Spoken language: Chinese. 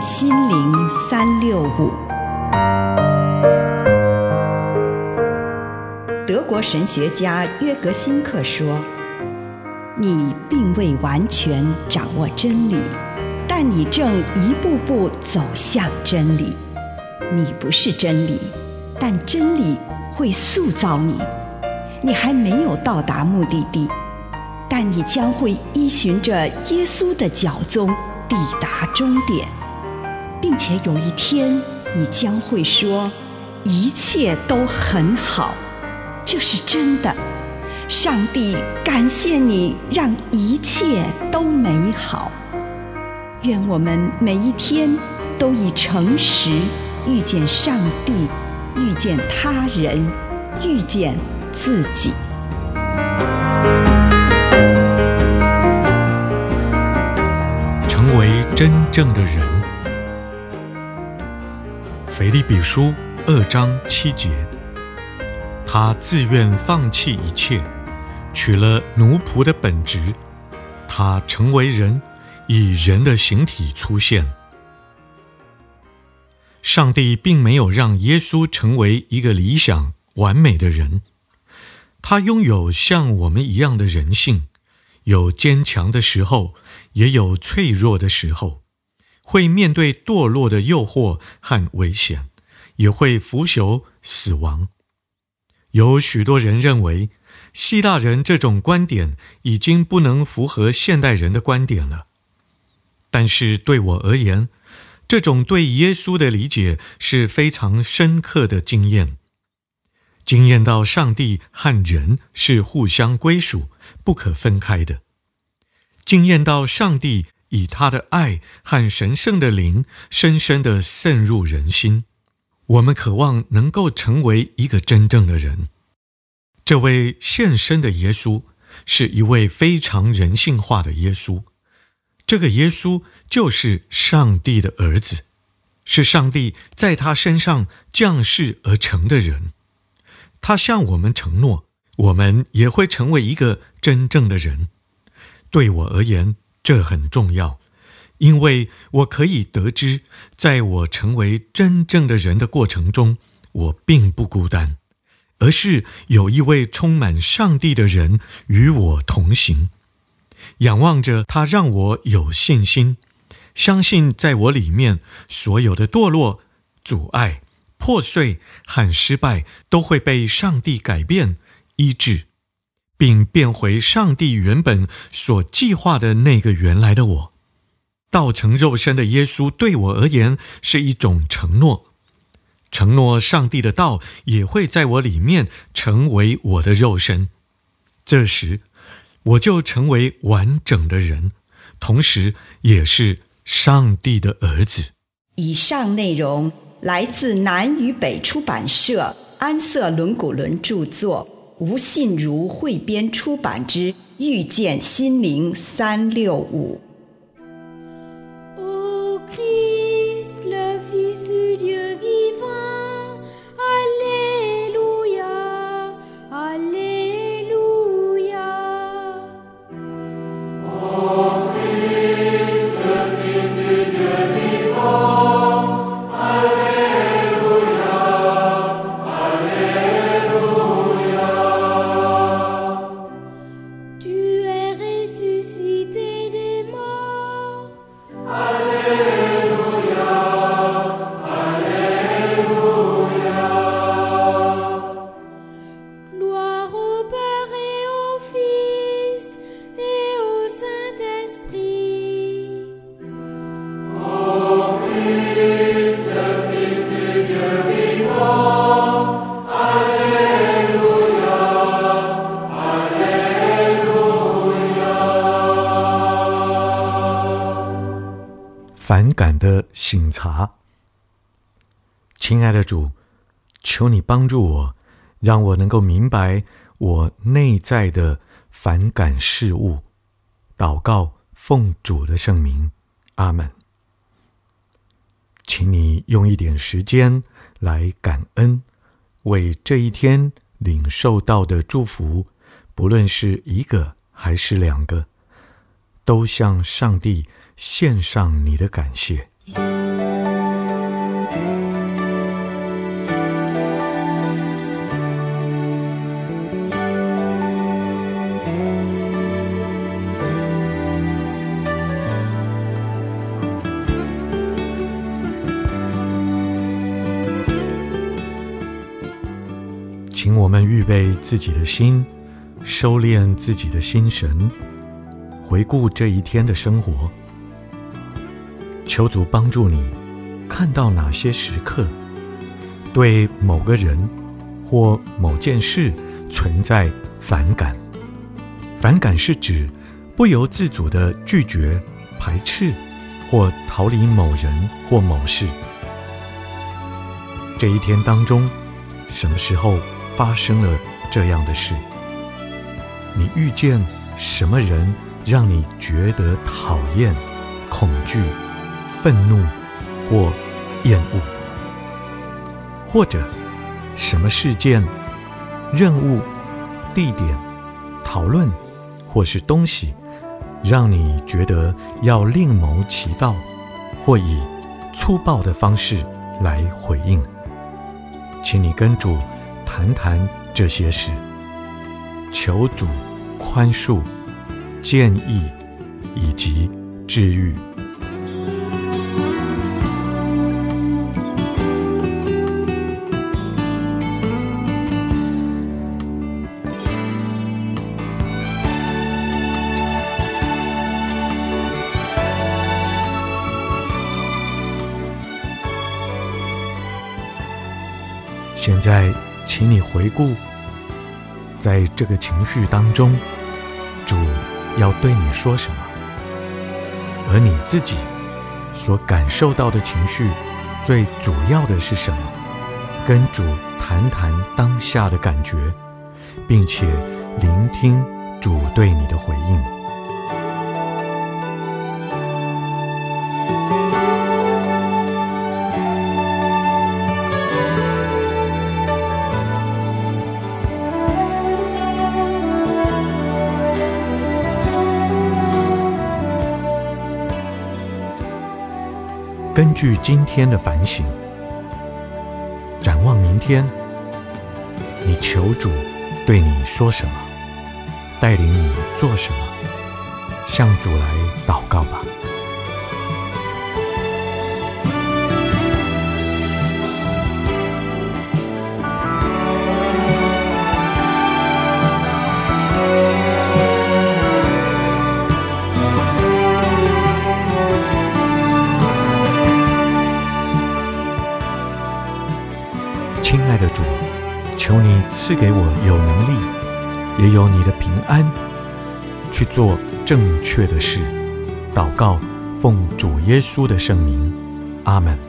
心灵三六五。德国神学家约格辛克说：“你并未完全掌握真理，但你正一步步走向真理。你不是真理，但真理会塑造你。你还没有到达目的地，但你将会依循着耶稣的脚踪。”抵达终点，并且有一天，你将会说：“一切都很好。”这是真的。上帝感谢你，让一切都美好。愿我们每一天都以诚实遇见上帝，遇见他人，遇见自己。成为真正的人，腓立比书二章七节，他自愿放弃一切，取了奴仆的本职，他成为人，以人的形体出现。上帝并没有让耶稣成为一个理想完美的人，他拥有像我们一样的人性。有坚强的时候，也有脆弱的时候；会面对堕落的诱惑和危险，也会腐朽死亡。有许多人认为，希腊人这种观点已经不能符合现代人的观点了。但是对我而言，这种对耶稣的理解是非常深刻的经验。经验到上帝和人是互相归属、不可分开的；经验到上帝以他的爱和神圣的灵深深地渗入人心。我们渴望能够成为一个真正的人。这位献身的耶稣是一位非常人性化的耶稣。这个耶稣就是上帝的儿子，是上帝在他身上降世而成的人。他向我们承诺，我们也会成为一个真正的人。对我而言，这很重要，因为我可以得知，在我成为真正的人的过程中，我并不孤单，而是有一位充满上帝的人与我同行。仰望着他，让我有信心，相信在我里面所有的堕落、阻碍。破碎和失败都会被上帝改变、医治，并变回上帝原本所计划的那个原来的我。道成肉身的耶稣对我而言是一种承诺，承诺上帝的道也会在我里面成为我的肉身。这时，我就成为完整的人，同时也是上帝的儿子。以上内容。来自南与北出版社安瑟伦古伦著作，吴信如汇编出版之《遇见心灵三六五》。的醒察，亲爱的主，求你帮助我，让我能够明白我内在的反感事物。祷告，奉主的圣名，阿门。请你用一点时间来感恩，为这一天领受到的祝福，不论是一个还是两个，都向上帝献上你的感谢。请我们预备自己的心收敛自己的心神回顾这一天的生活。求主帮助你，看到哪些时刻对某个人或某件事存在反感。反感是指不由自主的拒绝、排斥或逃离某人或某事。这一天当中，什么时候发生了这样的事？你遇见什么人让你觉得讨厌、恐惧、愤怒或厌恶？或者什么事件、任务、地点、讨论或是东西，让你觉得要另谋其道，或以粗暴的方式来回应？请你跟主谈谈这些事，求主宽恕、建议以及治愈。现在，请你回顾，在这个情绪当中，主要对你说什么？而你自己所感受到的情绪，最主要的是什么？跟主谈谈当下的感觉，并且聆听主对你的回应。根据今天的反省，展望明天，你求主对你说什么，带领你做什么，向主来祷告吧。亲爱的主，求你赐给我有能力，也有你的平安，去做正确的事。祷告，奉主耶稣的圣名，阿门。